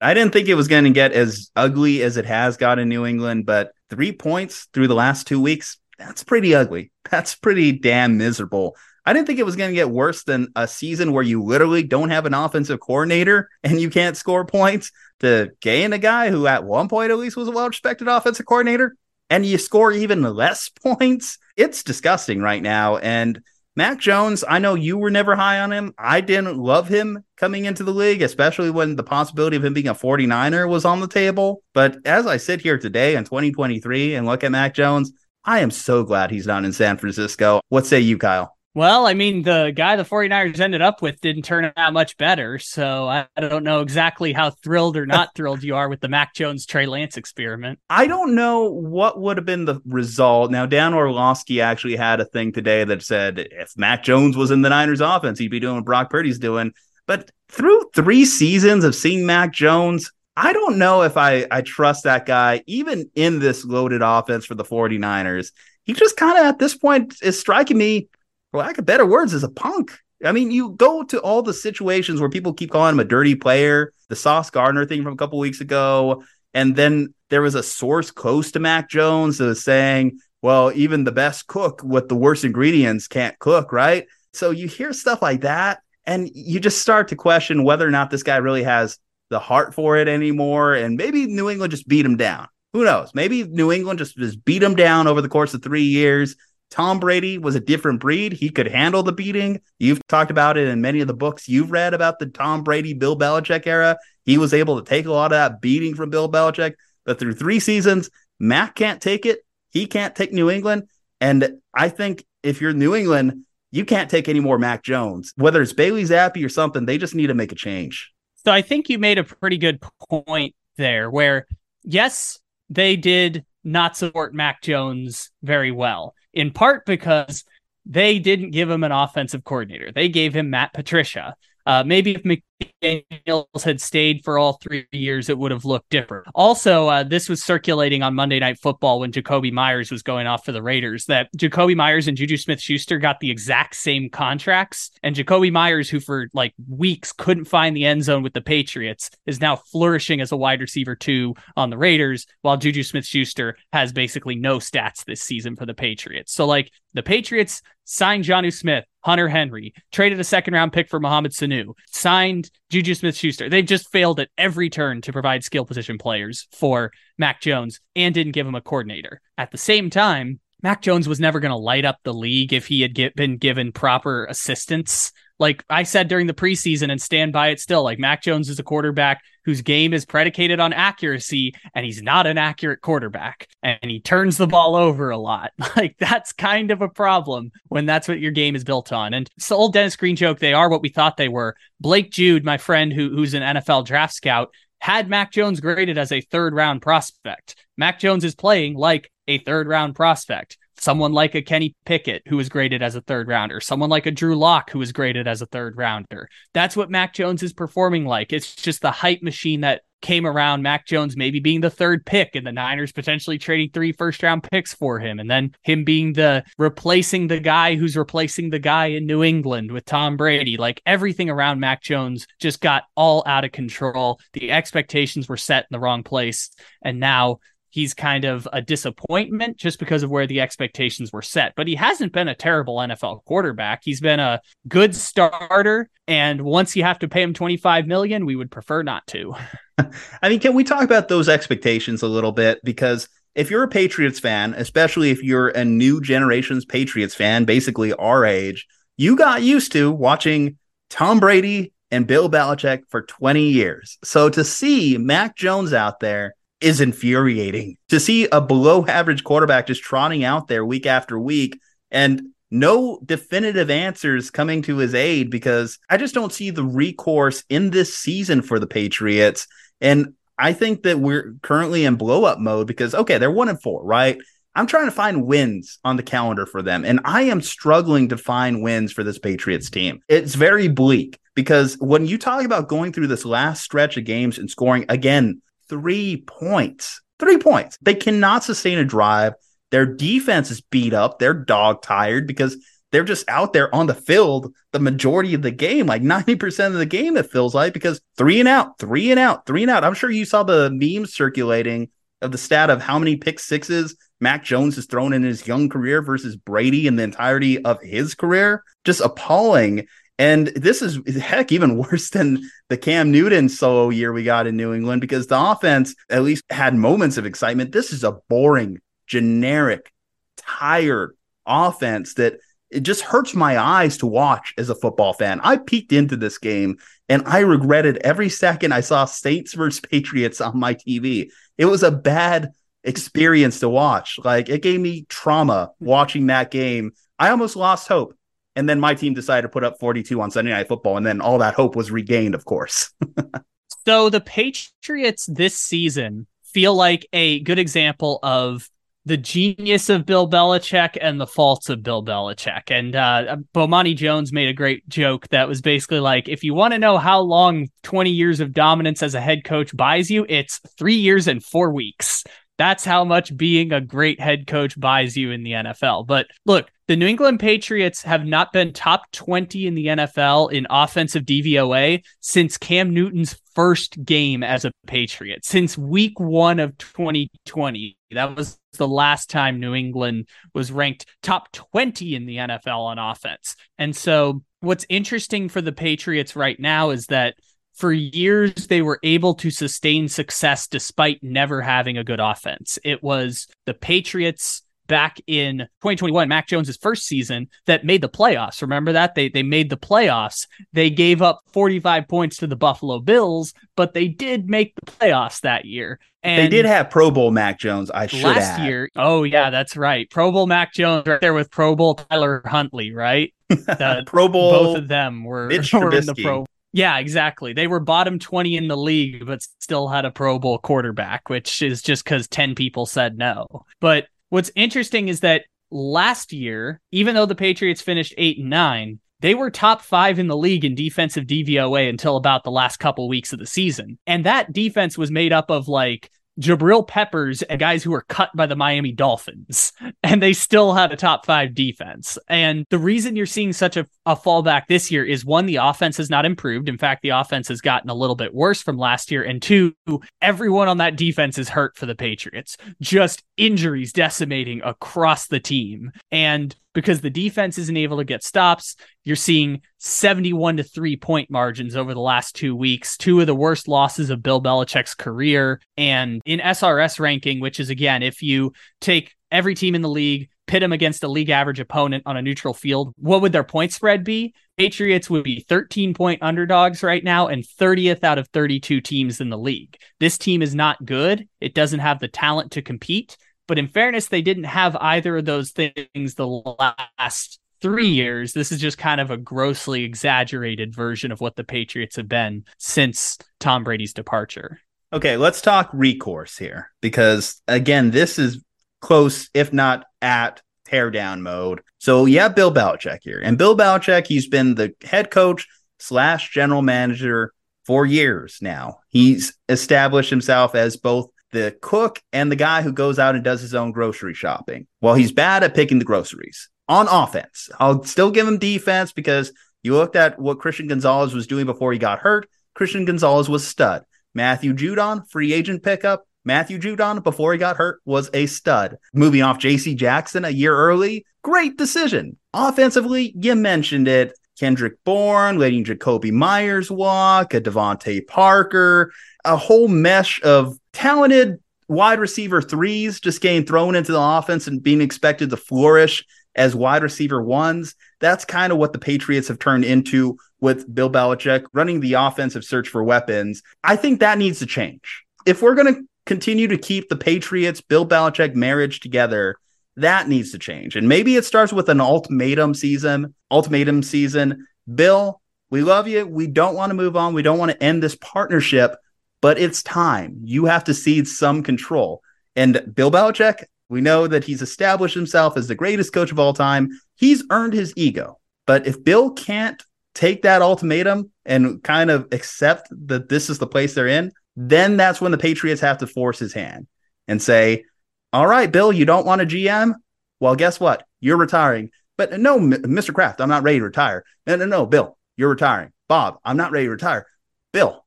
I didn't think it was going to get as ugly as it has got in New England, but three points through the last two weeks, that's pretty ugly. That's pretty damn miserable. I didn't think it was going to get worse than a season where you literally don't have an offensive coordinator and you can't score points to gain a guy who at one point at least was a well respected offensive coordinator and you score even less points. It's disgusting right now. And Mac Jones, I know you were never high on him. I didn't love him coming into the league, especially when the possibility of him being a 49er was on the table. But as I sit here today in 2023 and look at Mac Jones, I am so glad he's not in San Francisco. What say you, Kyle? Well, I mean, the guy the 49ers ended up with didn't turn out much better. So I, don't know exactly how thrilled or not thrilled you are with the Mac Jones Trey Lance experiment. I don't know what would have been the result. Now, Dan Orlovsky actually had a thing today that said if Mac Jones was in the Niners offense, he'd be doing what Brock Purdy's doing. But through three seasons of seeing Mac Jones, I don't know if I, I trust that guy, even in this loaded offense for the 49ers. He just kind of at this point is striking me for lack of better words, is a punk. I mean, you go to all the situations where people keep calling him a dirty player, the Sauce Gardner thing from a couple weeks ago, and then there was a source close to Mac Jones that was saying well, even the best cook with the worst ingredients can't cook, right? So you hear stuff like that, and you just start to question whether or not this guy really has the heart for it anymore. And maybe New England just beat him down. Who knows? Maybe New England just, just beat him down over the course of three years. Tom Brady was a different breed. He could handle the beating. You've talked about it in many of the books you've read about the Tom Brady, Bill Belichick era. He was able to take a lot of that beating from Bill Belichick. But through three seasons, Mac can't take it. He can't take New England. And I think if you're New England, you can't take any more Mac Jones. Whether it's Bailey Zappe or something, they just need to make a change. So I think you made a pretty good point there where, yes, they did not support Mac Jones very well, in part because they didn't give him an offensive coordinator. They gave him Matt Patricia. Uh, maybe if McDaniels had stayed for all three years, it would have looked different. Also, uh, this was circulating on Monday Night Football when Jakobi Meyers was going off for the Raiders that Jakobi Meyers and Juju Smith Schuster got the exact same contracts. And Jakobi Meyers, who for like weeks couldn't find the end zone with the Patriots, is now flourishing as a wide receiver two on the Raiders, while Juju Smith Schuster has basically no stats this season for the Patriots. So, like, the Patriots signed Jonnu Smith, Hunter Henry, traded a second round pick for Mohamed Sanu, signed Juju Smith Schuster. They've just failed at every turn to provide skill position players for Mac Jones and didn't give him a coordinator. At the same time, Mac Jones was never going to light up the league if he had get, been given proper assistance like I said during the preseason and stand by it still, like Mac Jones is a quarterback whose game is predicated on accuracy and he's not an accurate quarterback and he turns the ball over a lot. Like that's kind of a problem when that's what your game is built on. And so old Dennis Green joke, they are what we thought they were. Blake Jude, my friend who, who's an NFL draft scout, had Mac Jones graded as a third round prospect. Mac Jones is playing like a third round prospect someone like a Kenny Pickett, who was graded as a third rounder, someone like a Drew Lock, who was graded as a third rounder. That's what Mac Jones is performing like. It's just the hype machine that came around Mac Jones maybe being the third pick and the Niners potentially trading three first round picks for him and then him being the replacing the guy who's replacing the guy in New England with Tom Brady like everything around Mac Jones just got all out of control the expectations were set in the wrong place and now he's kind of a disappointment just because of where the expectations were set. But he hasn't been a terrible NFL quarterback. He's been a good starter. And once you have to pay him 25 million, we would prefer not to. I mean, can we talk about those expectations a little bit? Because if you're a Patriots fan, especially if you're a new generation's Patriots fan, basically our age, you got used to watching Tom Brady and Bill Belichick for 20 years. So to see Mac Jones out there is infuriating to see a below average quarterback just trotting out there week after week and no definitive answers coming to his aid because I just don't see the recourse in this season for the Patriots. And I think that we're currently in blow up mode because, okay, they're one and four, right? I'm trying to find wins on the calendar for them, and I am struggling to find wins for this Patriots team. It's very bleak because when you talk about going through this last stretch of games and scoring again three points. Three points. They cannot sustain a drive. Their defense is beat up. They're dog tired because they're just out there on the field the majority of the game, like 90% of the game, it feels like, because three and out, three and out, three and out. I'm sure you saw the memes circulating of the stat of how many pick sixes Mac Jones has thrown in his young career versus Brady in the entirety of his career. Just appalling. And this is heck even worse than the Cam Newton solo year we got in New England because the offense at least had moments of excitement. This is a boring, generic, tired offense that it just hurts my eyes to watch as a football fan. I peeked into this game and I regretted every second I saw Saints versus Patriots on my TV. It was a bad experience to watch. Like it gave me trauma watching that game. I almost lost hope. And then my team decided to put up 42 on Sunday Night Football. And then all that hope was regained, of course. so the Patriots this season feel like a good example of the genius of Bill Belichick and the faults of Bill Belichick. And uh, Bomani Jones made a great joke that was basically like, if you want to know how long 20 years of dominance as a head coach buys you, it's three years and four weeks. That's how much being a great head coach buys you in the NFL. But look, the New England Patriots have not been top 20 in the NFL in offensive DVOA since Cam Newton's first game as a Patriot, since week one of 2020. That was the last time New England was ranked top 20 in the NFL on offense. And so what's interesting for the Patriots right now is that for years they were able to sustain success despite never having a good offense. It was the Patriots back in 2021, Mac Jones's first season that made the playoffs. Remember that? They they made the playoffs. They gave up 45 points to the Buffalo Bills, but they did make the playoffs that year. And they did have Pro Bowl Mac Jones. I should last add. year. Oh yeah, that's right. Pro Bowl Mac Jones right there with Pro Bowl Tyler Huntley, right? The, Pro Bowl. Both of them were, were in the Pro. Yeah, exactly. They were bottom 20 in the league, but still had a Pro Bowl quarterback, which is just because 10 people said no. But What's interesting is that last year, even though the Patriots finished eight and nine, they were top five in the league in defensive DVOA until about the last couple weeks of the season. And that defense was made up of like Jabril Peppers and guys who were cut by the Miami Dolphins, and they still had a top five defense. And the reason you're seeing such a, a fallback this year is one, the offense has not improved. In fact, the offense has gotten a little bit worse from last year. And two, everyone on that defense is hurt for the Patriots. Just injuries decimating across the team. And because the defense isn't able to get stops. You're seeing 71 to three point margins over the last two weeks, two of the worst losses of Bill Belichick's career. And in SRS ranking, which is again, if you take every team in the league, pit them against a league average opponent on a neutral field, what would their point spread be? Patriots would be 13 point underdogs right now and 30th out of 32 teams in the league. This team is not good. It doesn't have the talent to compete. But in fairness, they didn't have either of those things the last three years. This is just kind of a grossly exaggerated version of what the Patriots have been since Tom Brady's departure. Okay, let's talk recourse here because, again, this is close, if not at teardown mode. So, yeah, Bill Belichick here. And Bill Belichick, he's been the head coach slash general manager for years now. He's established himself as both the cook and the guy who goes out and does his own grocery shopping. Well, he's bad at picking the groceries on offense. I'll still give him defense because you looked at what Christian Gonzalez was doing before he got hurt. Christian Gonzalez was stud. Matthew Judon, free agent pickup. Matthew Judon, before he got hurt, was a stud. Moving off JC Jackson a year early, great decision. Offensively, you mentioned it. Kendrick Bourne, letting Jakobi Meyers walk, a DeVante Parker, a whole mesh of talented wide receiver threes just getting thrown into the offense and being expected to flourish as wide receiver ones. That's kind of what the Patriots have turned into with Bill Belichick running the offensive search for weapons. I think that needs to change. If we're going to continue to keep the Patriots, Bill Belichick marriage together, that needs to change. And maybe it starts with an ultimatum season, ultimatum season. Bill, we love you. We don't want to move on. We don't want to end this partnership but it's time. You have to cede some control. And Bill Belichick, we know that he's established himself as the greatest coach of all time. He's earned his ego. But if Bill can't take that ultimatum and kind of accept that this is the place they're in, then that's when the Patriots have to force his hand and say, All right, Bill, you don't want a GM? Well, guess what? You're retiring. But no, Mr. Kraft, I'm not ready to retire. No, no, no, Bill, you're retiring. Bob, I'm not ready to retire. Bill,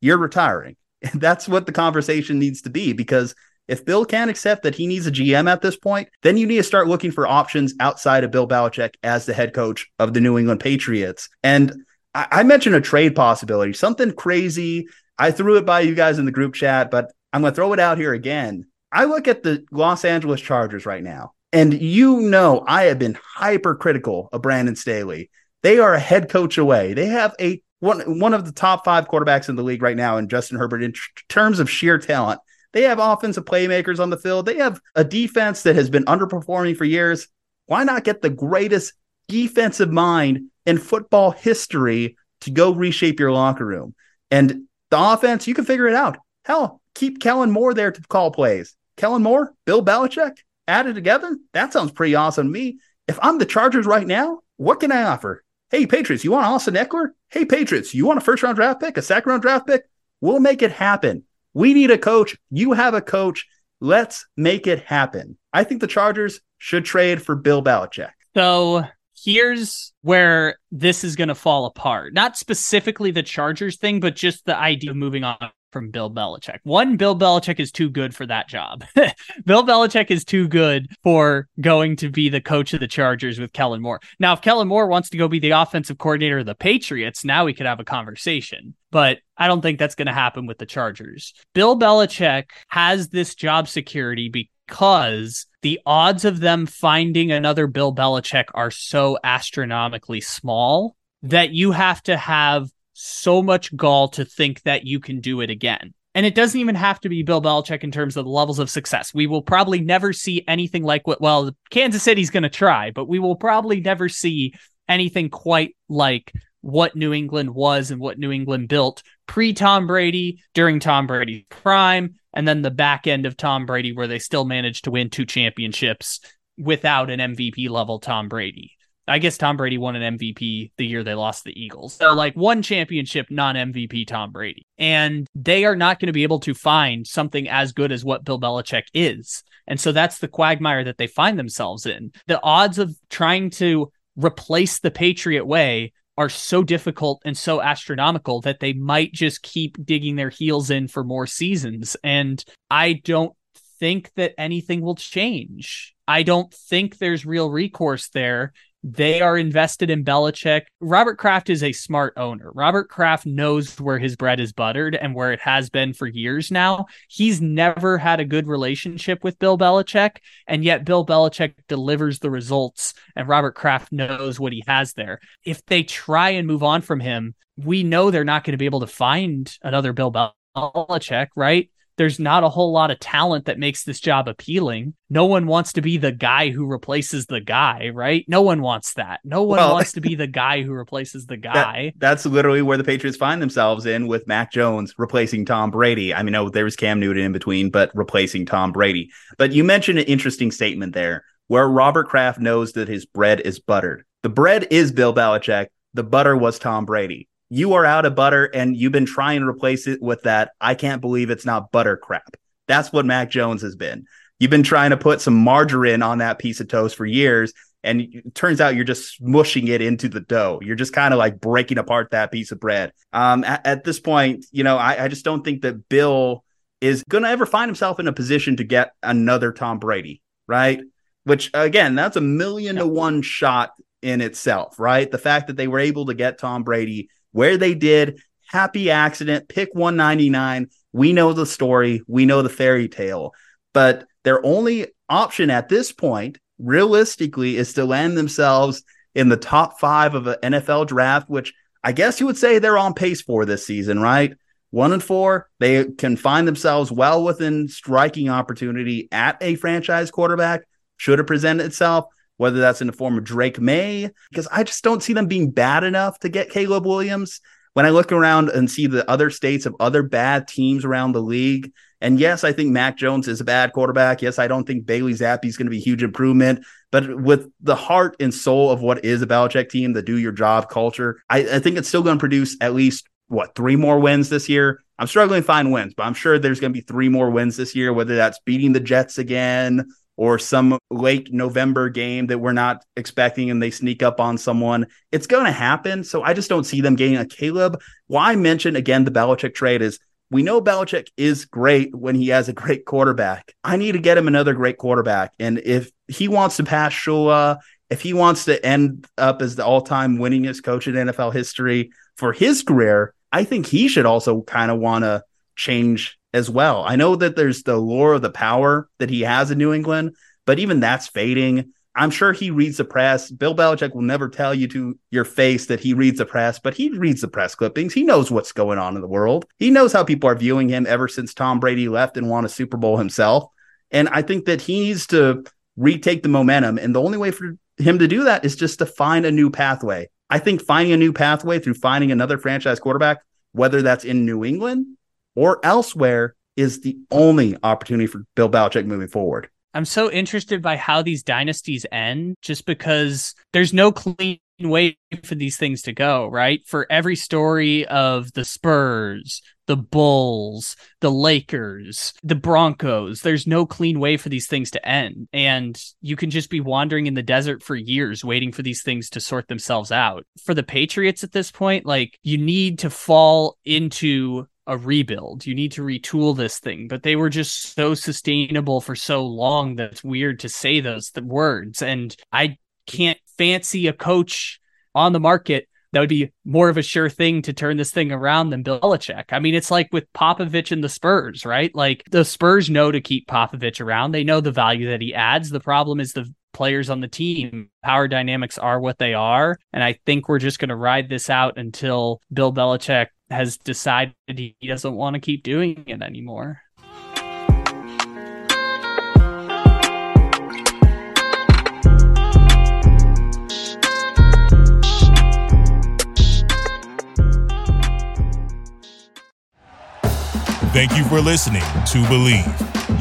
you're retiring. And that's what the conversation needs to be because if Bill can't accept that he needs a GM at this point, then you need to start looking for options outside of Bill Belichick as the head coach of the New England Patriots. And I, I mentioned a trade possibility, something crazy. I threw it by you guys in the group chat, but I'm going to throw it out here again. I look at the Los Angeles Chargers right now, and you know I have been hypercritical of Brandon Staley. They are a head coach away. They have a one one of the top five quarterbacks in the league right now in Justin Herbert in terms of sheer talent. They have offensive playmakers on the field. They have a defense that has been underperforming for years. Why not get the greatest defensive mind in football history to go reshape your locker room? And the offense, you can figure it out. Hell, keep Kellen Moore there to call plays. Kellen Moore, Bill Belichick, added together. That sounds pretty awesome to me. If I'm the Chargers right now, what can I offer? Hey, Patriots, you want Austin Ekeler? Hey, Patriots, you want a first round draft pick, a second round draft pick? We'll make it happen. We need a coach. You have a coach. Let's make it happen. I think the Chargers should trade for Bill Belichick. So here's where this is going to fall apart. Not specifically the Chargers thing, but just the idea of moving on from Bill Belichick. One, Bill Belichick is too good for that job. Bill Belichick is too good for going to be the coach of the Chargers with Kellen Moore. Now, if Kellen Moore wants to go be the offensive coordinator of the Patriots, now we could have a conversation. But I don't think that's going to happen with the Chargers. Bill Belichick has this job security because the odds of them finding another Bill Belichick are so astronomically small that you have to have so much gall to think that you can do it again. And it doesn't even have to be Bill Belichick in terms of the levels of success. We will probably never see anything like what, well, Kansas City's going to try, but we will probably never see anything quite like what New England was and what New England built pre Tom Brady, during Tom Brady's prime, and then the back end of Tom Brady, where they still managed to win two championships without an MVP level Tom Brady. I guess Tom Brady won an MVP the year they lost the Eagles. So, like one championship, non MVP Tom Brady. And they are not going to be able to find something as good as what Bill Belichick is. And so that's the quagmire that they find themselves in. The odds of trying to replace the Patriot way are so difficult and so astronomical that they might just keep digging their heels in for more seasons. And I don't think that anything will change. I don't think there's real recourse there. They are invested in Belichick. Robert Kraft is a smart owner. Robert Kraft knows where his bread is buttered and where it has been for years now. He's never had a good relationship with Bill Belichick, and yet Bill Belichick delivers the results, and Robert Kraft knows what he has there. If they try and move on from him, we know they're not going to be able to find another Bill Belichick, right? There's not a whole lot of talent that makes this job appealing. No one wants to be the guy who replaces the guy, right? No one wants that. No one well, wants to be the guy who replaces the guy. That, that's literally where the Patriots find themselves in with Mac Jones replacing Tom Brady. I mean, no, there was Cam Newton in between, but replacing Tom Brady. But you mentioned an interesting statement there where Robert Kraft knows that his bread is buttered. The bread is Bill Belichick. The butter was Tom Brady you are out of butter and you've been trying to replace it with that. I can't believe it's not butter crap. That's what Mac Jones has been. You've been trying to put some margarine on that piece of toast for years. And it turns out you're just smushing it into the dough. You're just kind of like breaking apart that piece of bread. Um, at, at this point, you know, I, I just don't think that Bill is going to ever find himself in a position to get another Tom Brady, right? Which again, that's a million to one shot in itself, right? The fact that they were able to get Tom Brady where they did. Happy accident, pick 199. We know the story, we know the fairy tale, but their only option at this point, realistically, is to land themselves in the top five of an NFL draft, which I guess you would say they're on pace for this season, right? One and four, they can find themselves well within striking opportunity at a franchise quarterback. Should it present itself? Whether that's in the form of Drake Maye, because I just don't see them being bad enough to get Caleb Williams. When I look around and see the other states of other bad teams around the league, and yes, I think Mac Jones is a bad quarterback. Yes, I don't think Bailey Zappe is going to be a huge improvement. But with the heart and soul of what is a Belichick team, the do your job culture, I, I think it's still going to produce at least what three more wins this year. I'm struggling to find wins, but I'm sure there's going to be three more wins this year, whether that's beating the Jets again or some late November game that we're not expecting and they sneak up on someone. It's going to happen. So I just don't see them getting a Caleb. Why I mention again the Belichick trade is we know Belichick is great when he has a great quarterback. I need to get him another great quarterback. And if he wants to pass Shula, if he wants to end up as the all time winningest coach in NFL history for his career, I think he should also kind of want to change as well. I know that there's the lure of the power that he has in New England, but even that's fading. I'm sure he reads the press. Bill Belichick will never tell you to your face that he reads the press, but he reads the press clippings. He knows what's going on in the world. He knows how people are viewing him ever since Tom Brady left and won a Super Bowl himself. And I think that he needs to retake the momentum. And the only way for him to do that is just to find a new pathway. I think finding a new pathway through finding another franchise quarterback, whether that's in New England or elsewhere is the only opportunity for Bill Belichick moving forward. I'm so interested by how these dynasties end just because there's no clean way for these things to go, right? For every story of the Spurs, the Bulls, the Lakers, the Broncos, there's no clean way for these things to end. And you can just be wandering in the desert for years waiting for these things to sort themselves out. For the Patriots at this point, like you need to fall into a rebuild. You need to retool this thing. But they were just so sustainable for so long that it's weird to say those th- words. And I can't fancy a coach on the market that would be more of a sure thing to turn this thing around than Bill Belichick. I mean, it's like with Popovich and the Spurs, right? Like the Spurs know to keep Popovich around. They know the value that he adds. The problem is the players on the team. Power dynamics are what they are. And I think we're just going to ride this out until Bill Belichick has decided he doesn't want to keep doing it anymore. Thank you for listening to Bleav.